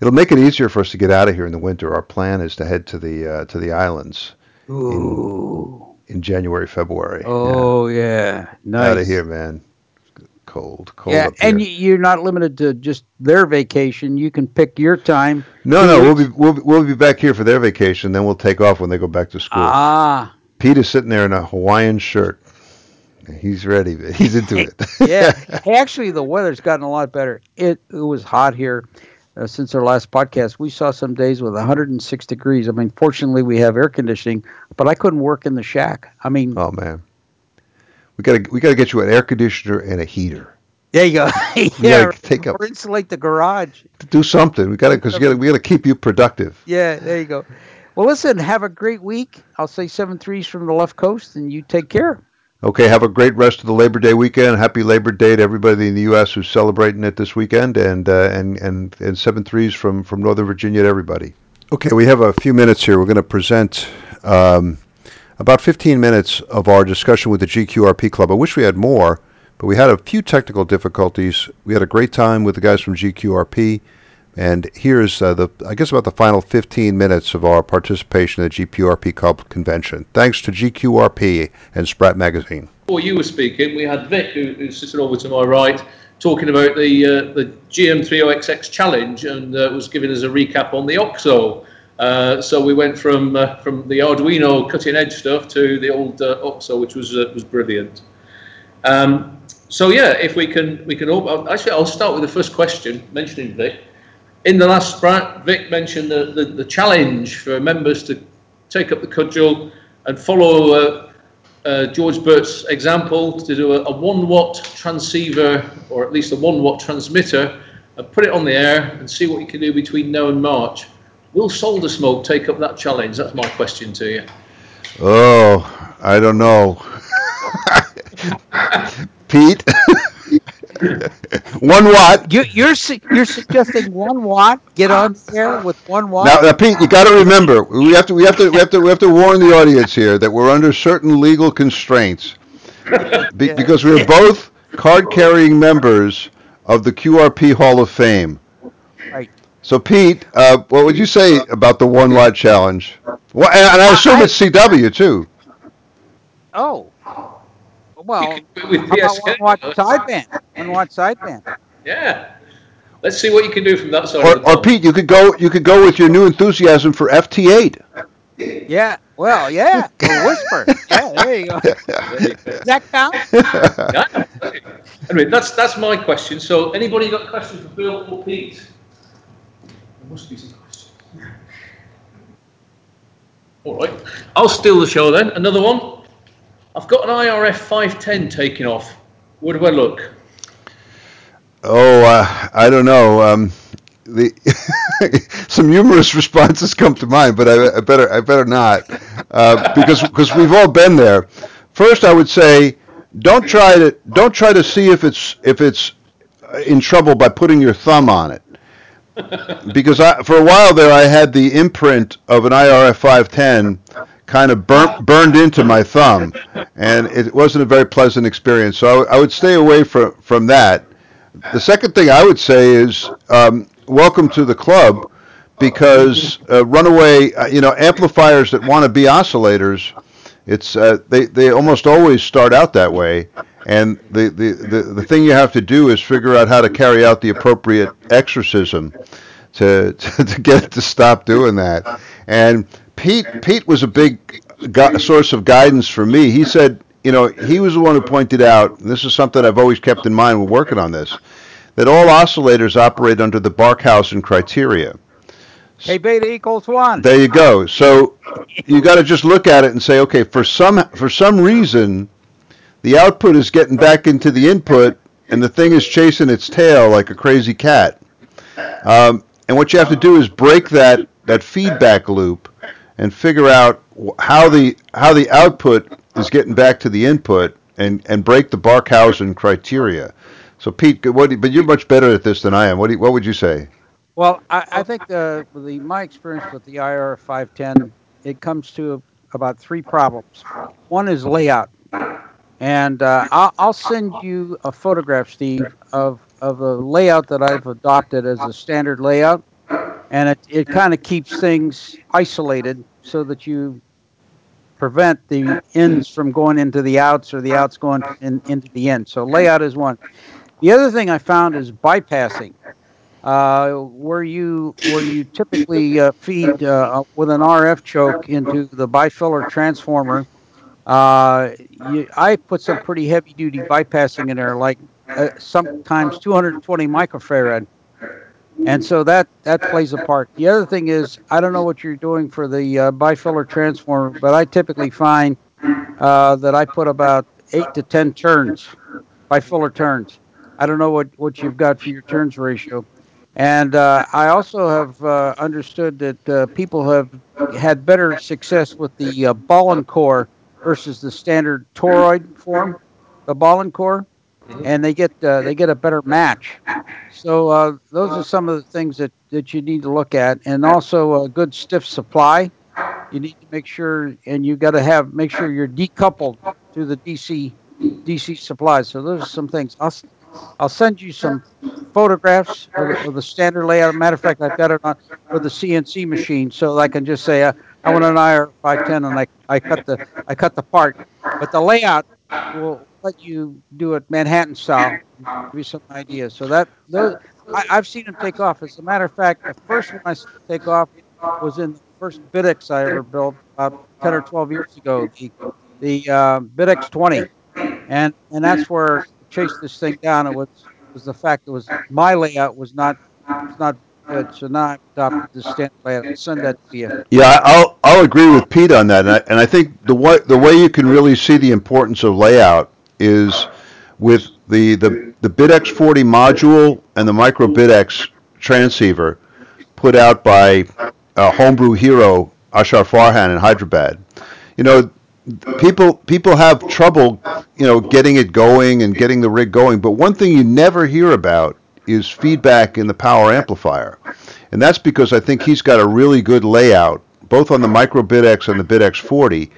it'll make it easier for us to get out of here in the winter. Our plan is to head to the uh, to the islands Ooh. in January, February. Oh yeah, nice. out of here, man. Cold, cold Yeah, and you're not limited to just their vacation. You can pick your time. no, no, we'll be we'll be, we'll be back here for their vacation. Then we'll take off when they go back to school. Ah, Pete is sitting there in a Hawaiian shirt. He's ready. (laughs) He's into it. (laughs) yeah. Actually, the weather's gotten a lot better. It it was hot here uh, since our last podcast. We saw some days with 106 degrees. I mean, fortunately, we have air conditioning, but I couldn't work in the shack. I mean, oh man, we gotta we gotta get you an air conditioner and a heater. there you go. (laughs) yeah, take up- or insulate the garage. Do something. We gotta because we gotta keep you productive. Yeah, there you go. Well, listen, have a great week. I'll say seven threes from the left coast, and you take care. Okay, have a great rest of the Labor Day weekend. Happy Labor Day to everybody in the U.S. who's celebrating it this weekend, and uh, and and and seven threes from from Northern Virginia to everybody. Okay, we have a few minutes here. We're going to present um, about 15 minutes of our discussion with the GQRP Club. I wish we had more, but we had a few technical difficulties. We had a great time with the guys from GQRP, and here's uh, the I guess about the final 15 minutes of our participation at the GQRP convention. Thanks to GQRP and SPRAT Magazine. Before you were speaking, we had Vic, who, who's sitting over to my right, talking about the uh, the GM3OXX challenge and uh, was giving us a recap on the OXO. Uh, so we went from uh, from the Arduino cutting edge stuff to the old uh, OXO, which was was brilliant. Um, so yeah, if we can we can actually I'll start with the first question mentioning Vic. In the last SPRAT, Vic mentioned the, the, the challenge for members to take up the cudgel and follow uh, uh, George Burt's example to do a, a one watt transceiver or at least a one watt transmitter and put it on the air and see what you can do between now and March. Will Solder Smoke take up that challenge? That's my question to you. Oh, I don't know. (laughs) Pete? (laughs) (laughs) one watt. You, you're su- you're suggesting one watt? Get on there with one watt? Now, now, Pete, you got to remember, we have to, we have to, we have to, we have to warn the audience here that we're under certain legal constraints (laughs) Be- Yeah. because we're both card-carrying members of the QRP Hall of Fame. Right. So, Pete, uh, what would you say about the one watt challenge? Well, and, and I assume I- it's CW too. Oh. Well, With- with how about PSK, one watt though. sideband? One watt sideband. Yeah. Let's see what you can do from that side. Or, of the or. Pete, you could go, you could go with your new enthusiasm for FT8. Yeah. Well, yeah. The WSPR. (laughs) Yeah. There you go. Does that count? (laughs) Yeah. Anyway, that's that's my question. So, anybody got questions for Bill or Pete? There must be some questions. All right, I'll steal the show then. Another one. I've got an IRF 510 taking off. Where do I look? Oh, uh, I don't know. Um, the (laughs) some humorous responses come to mind, but I, I better I better not uh, because because we've all been there. First, I would say don't try to don't try to see if it's if it's in trouble by putting your thumb on it. Because I, for a while there, I had the imprint of an IRF 510 kind of burnt, burned into my thumb, and it wasn't a very pleasant experience. So I, I would stay away from from that. The second thing I would say is um, welcome to the club because uh, runaway, uh, you know, amplifiers that want to be oscillators, it's uh, they they almost always start out that way. And the, the, the, the thing you have to do is figure out how to carry out the appropriate exorcism to, to, (laughs) to get it to stop doing that. And Pete Pete was a big gu- source of guidance for me. He said, you know, he was the one who pointed out. And this is something I've always kept in mind when working on this, that all oscillators operate under the Barkhausen criteria. K beta equals one. There you go. So you got to just look at it and say, okay, for some for some reason, the output is getting back into the input, and the thing is chasing its tail like a crazy cat. Um, and what you have to do is break that that feedback loop and figure out how the how the output is getting back to the input and and break the Barkhausen criteria. So Pete, what, but you're much better at this than I am. What do what would you say? Well, I, I think the, the my experience with the IR 510, it comes to about three problems. One is layout, and uh, I'll, I'll send you a photograph, Steve, of of the layout that I've adopted as a standard layout, and it it kind of keeps things isolated so that you prevent the ins from going into the outs or the outs going in, into the ends. So layout is one. The other thing I found is bypassing uh, where you where you typically uh, feed uh, with an RF choke into the bifilar transformer. Uh, you, I put some pretty heavy duty bypassing in there, like uh, sometimes 220 microfarad, and so that that plays a part. The other thing is I don't know what you're doing for the uh, transformer, but I typically find that I put about eight to ten turns, bifilar turns. I don't know what, what you've got for your turns ratio. And uh, I also have uh, understood that uh, people have had better success with the uh, ball and core versus the standard toroid form, the ball and core, and they get uh, they get a better match. So uh, those are some of the things that, that you need to look at, and also a good stiff supply. You need to make sure, and you got to have make sure you're decoupled to the DC DC supply. So those are some things. I'll I'll send you some photographs of the, of the standard layout. Matter of fact, I've got it on for the CNC machine, so I can just say uh, I want an IR 510, and I, I cut the I cut the part. But the layout will let you do it Manhattan style. Give you some ideas. So that those, I, have seen them take off. As a matter of fact, the first one I take off was in the first BitX I ever built about 10 or 12 years ago. The the uh, BitX 20, and and that's where chase this thing down. It was was the fact that was my layout was not was not good. So now I've adopted the standard layout. Send that to you. Yeah, I'll I'll agree with Pete on that, and I, and I think the way the way you can really see the importance of layout is with the the the BitX 40 module and the micro BitX transceiver put out by uh, homebrew hero Ashhar Farhan in Hyderabad. You know, people people have trouble, you know, getting it going and getting the rig going. But one thing you never hear about is feedback in the power amplifier, and that's because I think he's got a really good layout, both on the Micro BitX and the BitX 40,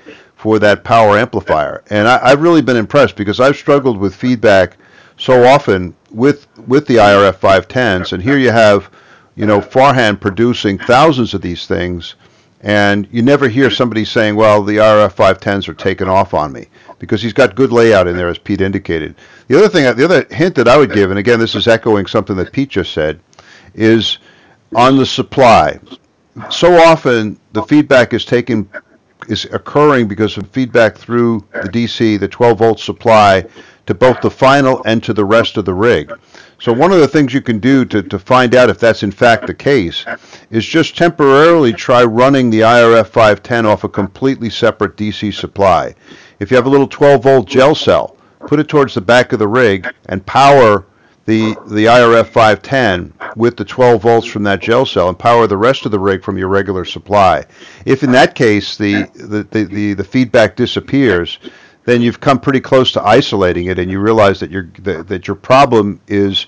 for that power amplifier. And I, I've really been impressed because I've struggled with feedback so often with with the IRF 510s, and here you have, you know, Farhan producing thousands of these things and you never hear somebody saying, well, the IRF 510s are taken off on me because he's got good layout in there, as Pete indicated. The other thing, the other hint that I would give, and again, this is echoing something that Pete just said, is on the supply. So often the feedback is taken is occurring because of feedback through the DC, the 12 volt supply, to both the final and to the rest of the rig. So one of the things you can do to, to find out if that's in fact the case is just temporarily try running the IRF 510 off a completely separate DC supply. If you have a little 12 volt gel cell, put it towards the back of the rig and power the the IRF 510 with the 12 volts from that gel cell and power the rest of the rig from your regular supply. If in that case the the, the, the, the feedback disappears, then you've come pretty close to isolating it, and you realize that your that, that your problem is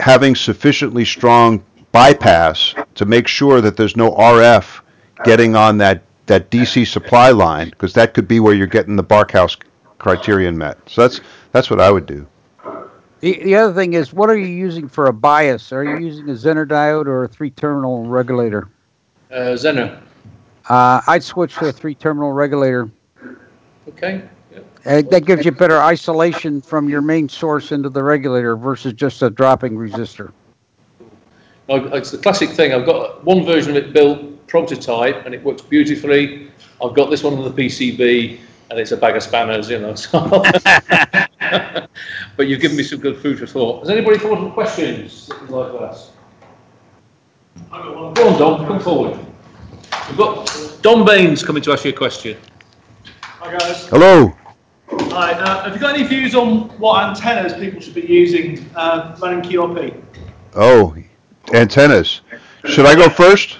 having sufficiently strong bypass to make sure that there's no RF getting on that that DC supply line because that could be where you're getting the Barkhausen criterion met. So that's that's what I would do. The, the other thing is, what are you using for a bias? Are you using a Zener diode or a three-terminal regulator? Uh, Zener. Uh, I'd switch to a three-terminal regulator. Okay. Uh, that gives you better isolation from your main source into the regulator versus just a dropping resistor. It's the classic thing. I've got one version of it built, prototype, and it works beautifully. I've got this one on the PCB, and it's a bag of spanners, you know. So. (laughs) (laughs) but you've given me some good food for thought. Has anybody thought of questions that you'd like to ask? Go on, Don, come forward. We've got Don Baines coming to ask you a question. Hi guys. Hello. Hi. Uh, have you got any views on what antennas people should be using uh, running QRP? Oh, antennas. Should I go first?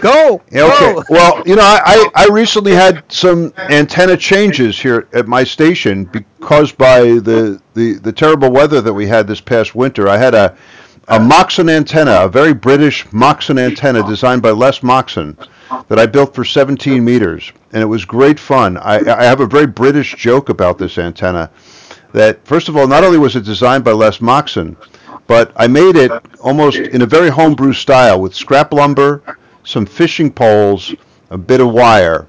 Go. Yeah, okay. Go. Well, you know, I, I recently had some antenna changes here at my station because by the, the, the terrible weather that we had this past winter. I had a, a Moxon antenna, a very British Moxon antenna designed by Les Moxon that I built for 17 meters, and it was great fun. I, I have a very British joke about this antenna. That first of all, not only was it designed by Les Moxon, but I made it almost in a very homebrew style with scrap lumber, some fishing poles, a bit of wire,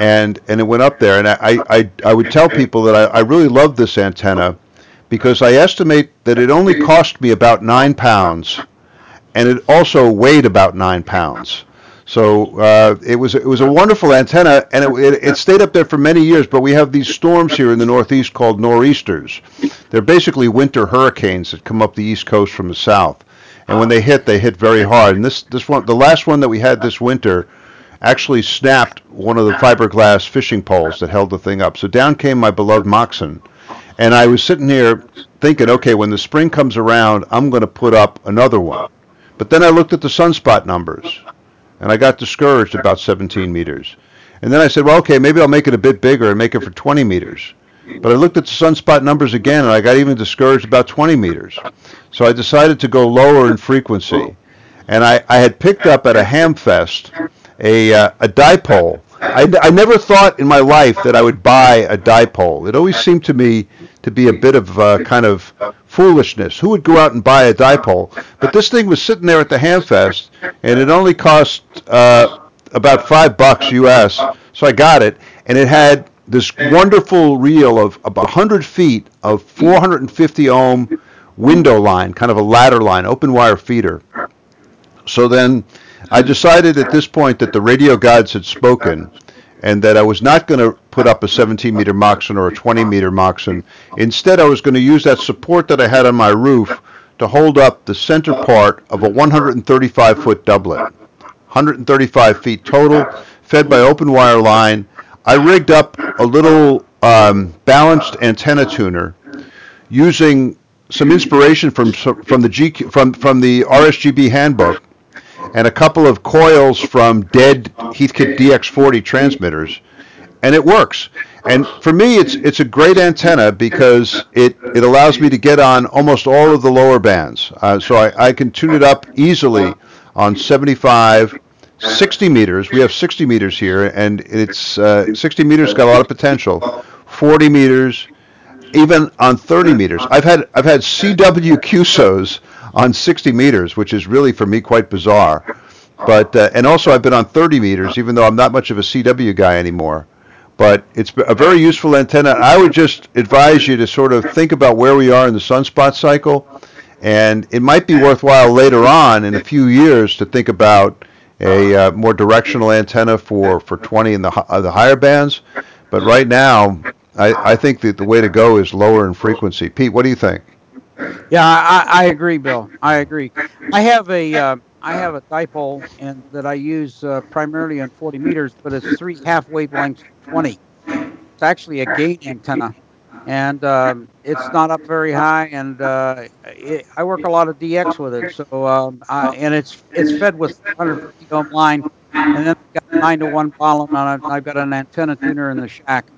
and and it went up there. And I I, I would tell people that I, I really love this antenna because I estimate that it only cost me about nine pounds, and it also weighed about nine pounds. So uh, it was it was a wonderful antenna, and it, it, it, stayed up there for many years. But we have these storms here in the Northeast called nor'easters. They're basically winter hurricanes that come up the East Coast from the south, and when they hit, they hit very hard. And this this one, the last one that we had this winter, actually snapped one of the fiberglass fishing poles that held the thing up. So down came my beloved Moxon, and I was sitting here thinking, okay, when the spring comes around, I'm going to put up another one. But then I looked at the sunspot numbers and I got discouraged about 17 meters. And then I said, well, okay, maybe I'll make it a bit bigger and make it for 20 meters. But I looked at the sunspot numbers again, and I got even discouraged about 20 meters. So I decided to go lower in frequency. And I, I had picked up at a hamfest a, uh, a dipole. I, I never thought in my life that I would buy a dipole. It always seemed to me to be a bit of uh, kind of foolishness. Who would go out and buy a dipole? But this thing was sitting there at the Hamfest, and it only cost uh, about five bucks US. So I got it, and it had this wonderful reel of about 100 feet of 450 ohm window line, kind of a ladder line, open wire feeder. So then I decided at this point that the radio gods had spoken and that I was not going to put up a 17 meter Moxon or a 20 meter Moxon. Instead, I was going to use that support that I had on my roof to hold up the center part of a 135 foot doublet. 135 feet total, fed by open wire line. I rigged up a little um, balanced antenna tuner using some inspiration from from the GQ, from from the RSGB handbook and a couple of coils from dead Heathkit DX40 transmitters, and it works. And for me, it's it's a great antenna because it, it allows me to get on almost all of the lower bands. Uh, so I, I can tune it up easily on 75, 60 meters. We have 60 meters here, and it's uh, 60 meters got a lot of potential. 40 meters, even on 30 meters. I've had I've had CW QSOs on 60 meters, which is really for me quite bizarre. But uh, and also I've been on 30 meters, even though I'm not much of a CW guy anymore. But it's a very useful antenna. I would just advise you to sort of think about where we are in the sunspot cycle, and it might be worthwhile later on in a few years to think about a uh, more directional antenna for, for 20 in the uh, the higher bands. But right now, I, I think that the way to go is lower in frequency. Pete, what do you think? Yeah, I, I agree, Bill. I agree. I have a uh, I have a dipole and that I use uh, primarily on 40 meters, but it's three half wavelengths 20. It's actually a gain antenna, and um, it's not up very high. And uh, it, I work a lot of DX with it. So um, I, and it's it's fed with 150 ohm line, and then I've got nine to one balun on it. I've got an antenna tuner in the shack,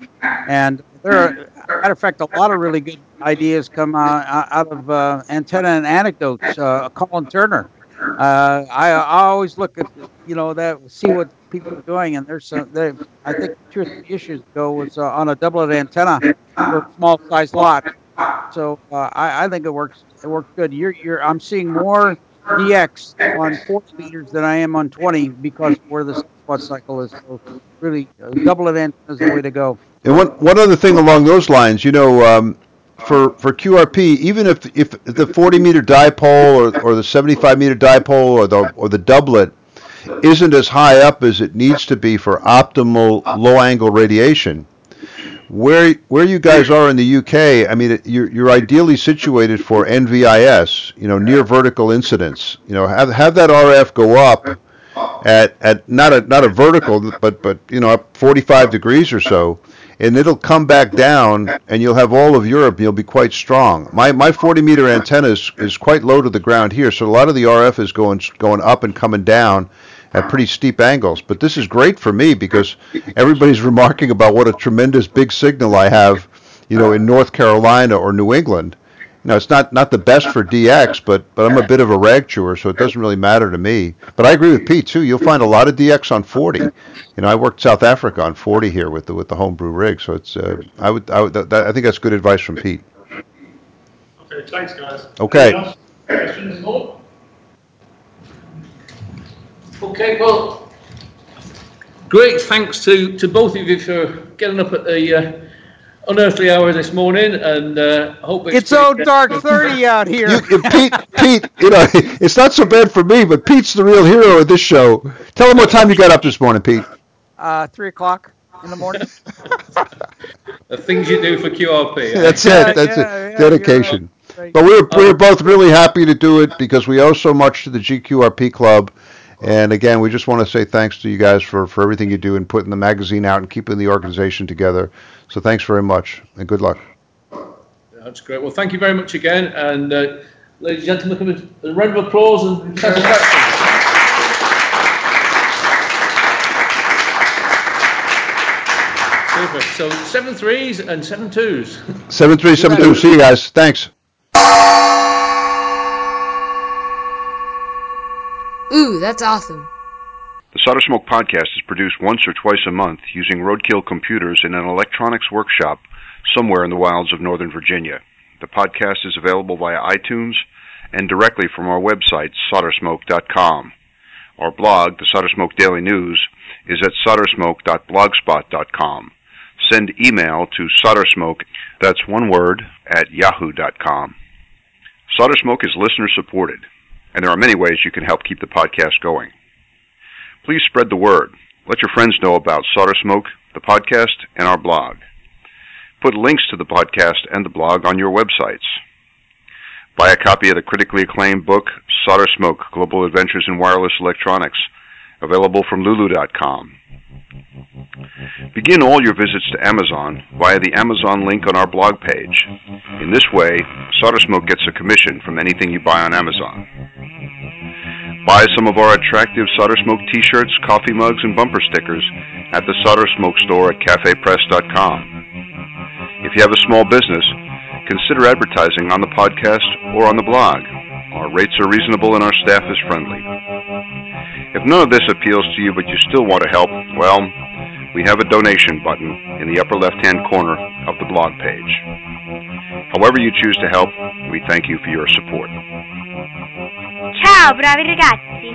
and there are matter of fact, a lot of really good ideas come uh, out of uh, antenna and anecdotes. Uh, Colin Turner. Uh, I, I always look at you know that see what people are doing, and there's some. I think two or three issues ago was uh, on a doublet antenna for a small size lot, So uh, I, I think it works. It works good. You're, you're. I'm seeing more DX on 40 meters than I am on 20 because where the spot cycle is. So really, uh, double event is the way to go. And one one other thing along those lines, you know, um, for for QRP, even if if the 40 meter dipole or, or the 75 meter dipole or the or the doublet isn't as high up as it needs to be for optimal low angle radiation. Where where you guys are in the UK, I mean, you're you're ideally situated for NVIS, you know, near vertical incidence. You know, have have that RF go up at at not a not a vertical, but but you know, up 45 degrees or so, and it'll come back down, and you'll have all of Europe. You'll be quite strong. My my 40 meter antenna is, is quite low to the ground here, so a lot of the RF is going going up and coming down at pretty steep angles. But this is great for me because everybody's remarking about what a tremendous big signal I have, you know, in North Carolina or New England. You know, it's not not the best for DX, but but I'm a bit of a rag chewer, so it doesn't really matter to me. But I agree with Pete too. You'll find a lot of DX on 40. You know, I worked South Africa on 40 here with the with the homebrew rig, so it's uh, I would I would that, I think that's good advice from Pete. Okay, thanks, guys. Okay. Anything else? Questions more? Okay, well, great. Thanks to, to both of you for getting up at the uh, unearthly hour this morning, and uh, hope It's so dark 30 out here. You, Pete, Pete, you know, (laughs) it's not so bad for me, but Pete's the real hero of this show. Tell him what time you got up this morning, Pete. Uh, three o'clock in the morning. (laughs) the things you do for QRP. eh? That's Yeah, it. That's yeah, it. Dedication. you're right. But we're we're both really happy to do it because we owe so much to the GQRP club. And again, we just want to say thanks to you guys for, for everything you do and putting the magazine out and keeping the organization together. So thanks very much and good luck. That's great. Well, thank you very much again, and uh, ladies and gentlemen, come in- a round of applause and satisfaction. Super. So seven threes and seven twos. 7372. See you guys. Thanks. Ooh, that's awesome. The Solder Smoke podcast is produced once or twice a month using roadkill computers in an electronics workshop somewhere in the wilds of Northern Virginia. The podcast is available via iTunes and directly from our website, soldersmoke.com. Our blog, the Solder Smoke Daily News, is at soldersmoke.blogspot.com. Send email to soldersmoke, that's one word, at yahoo.com. Solder Smoke is listener supported, and there are many ways you can help keep the podcast going. Please spread the word. Let your friends know about Solder Smoke, the podcast, and our blog. Put links to the podcast and the blog on your websites. Buy a copy of the critically acclaimed book, Solder Smoke Global Adventures in Wireless Electronics, available from Lulu.com. Begin all your visits to Amazon via the Amazon link on our blog page. In this way, Solder Smoke gets a commission from anything you buy on Amazon. Buy some of our attractive Solder Smoke t-shirts, coffee mugs, and bumper stickers at the Solder Smoke store at cafepress.com. If you have a small business, consider advertising on the podcast or on the blog. Our rates are reasonable and our staff is friendly. If none of this appeals to you but you still want to help, well, we have a donation button in the upper left-hand corner of the blog page. However you choose to help, we thank you for your support. Ciao, bravi ragazzi!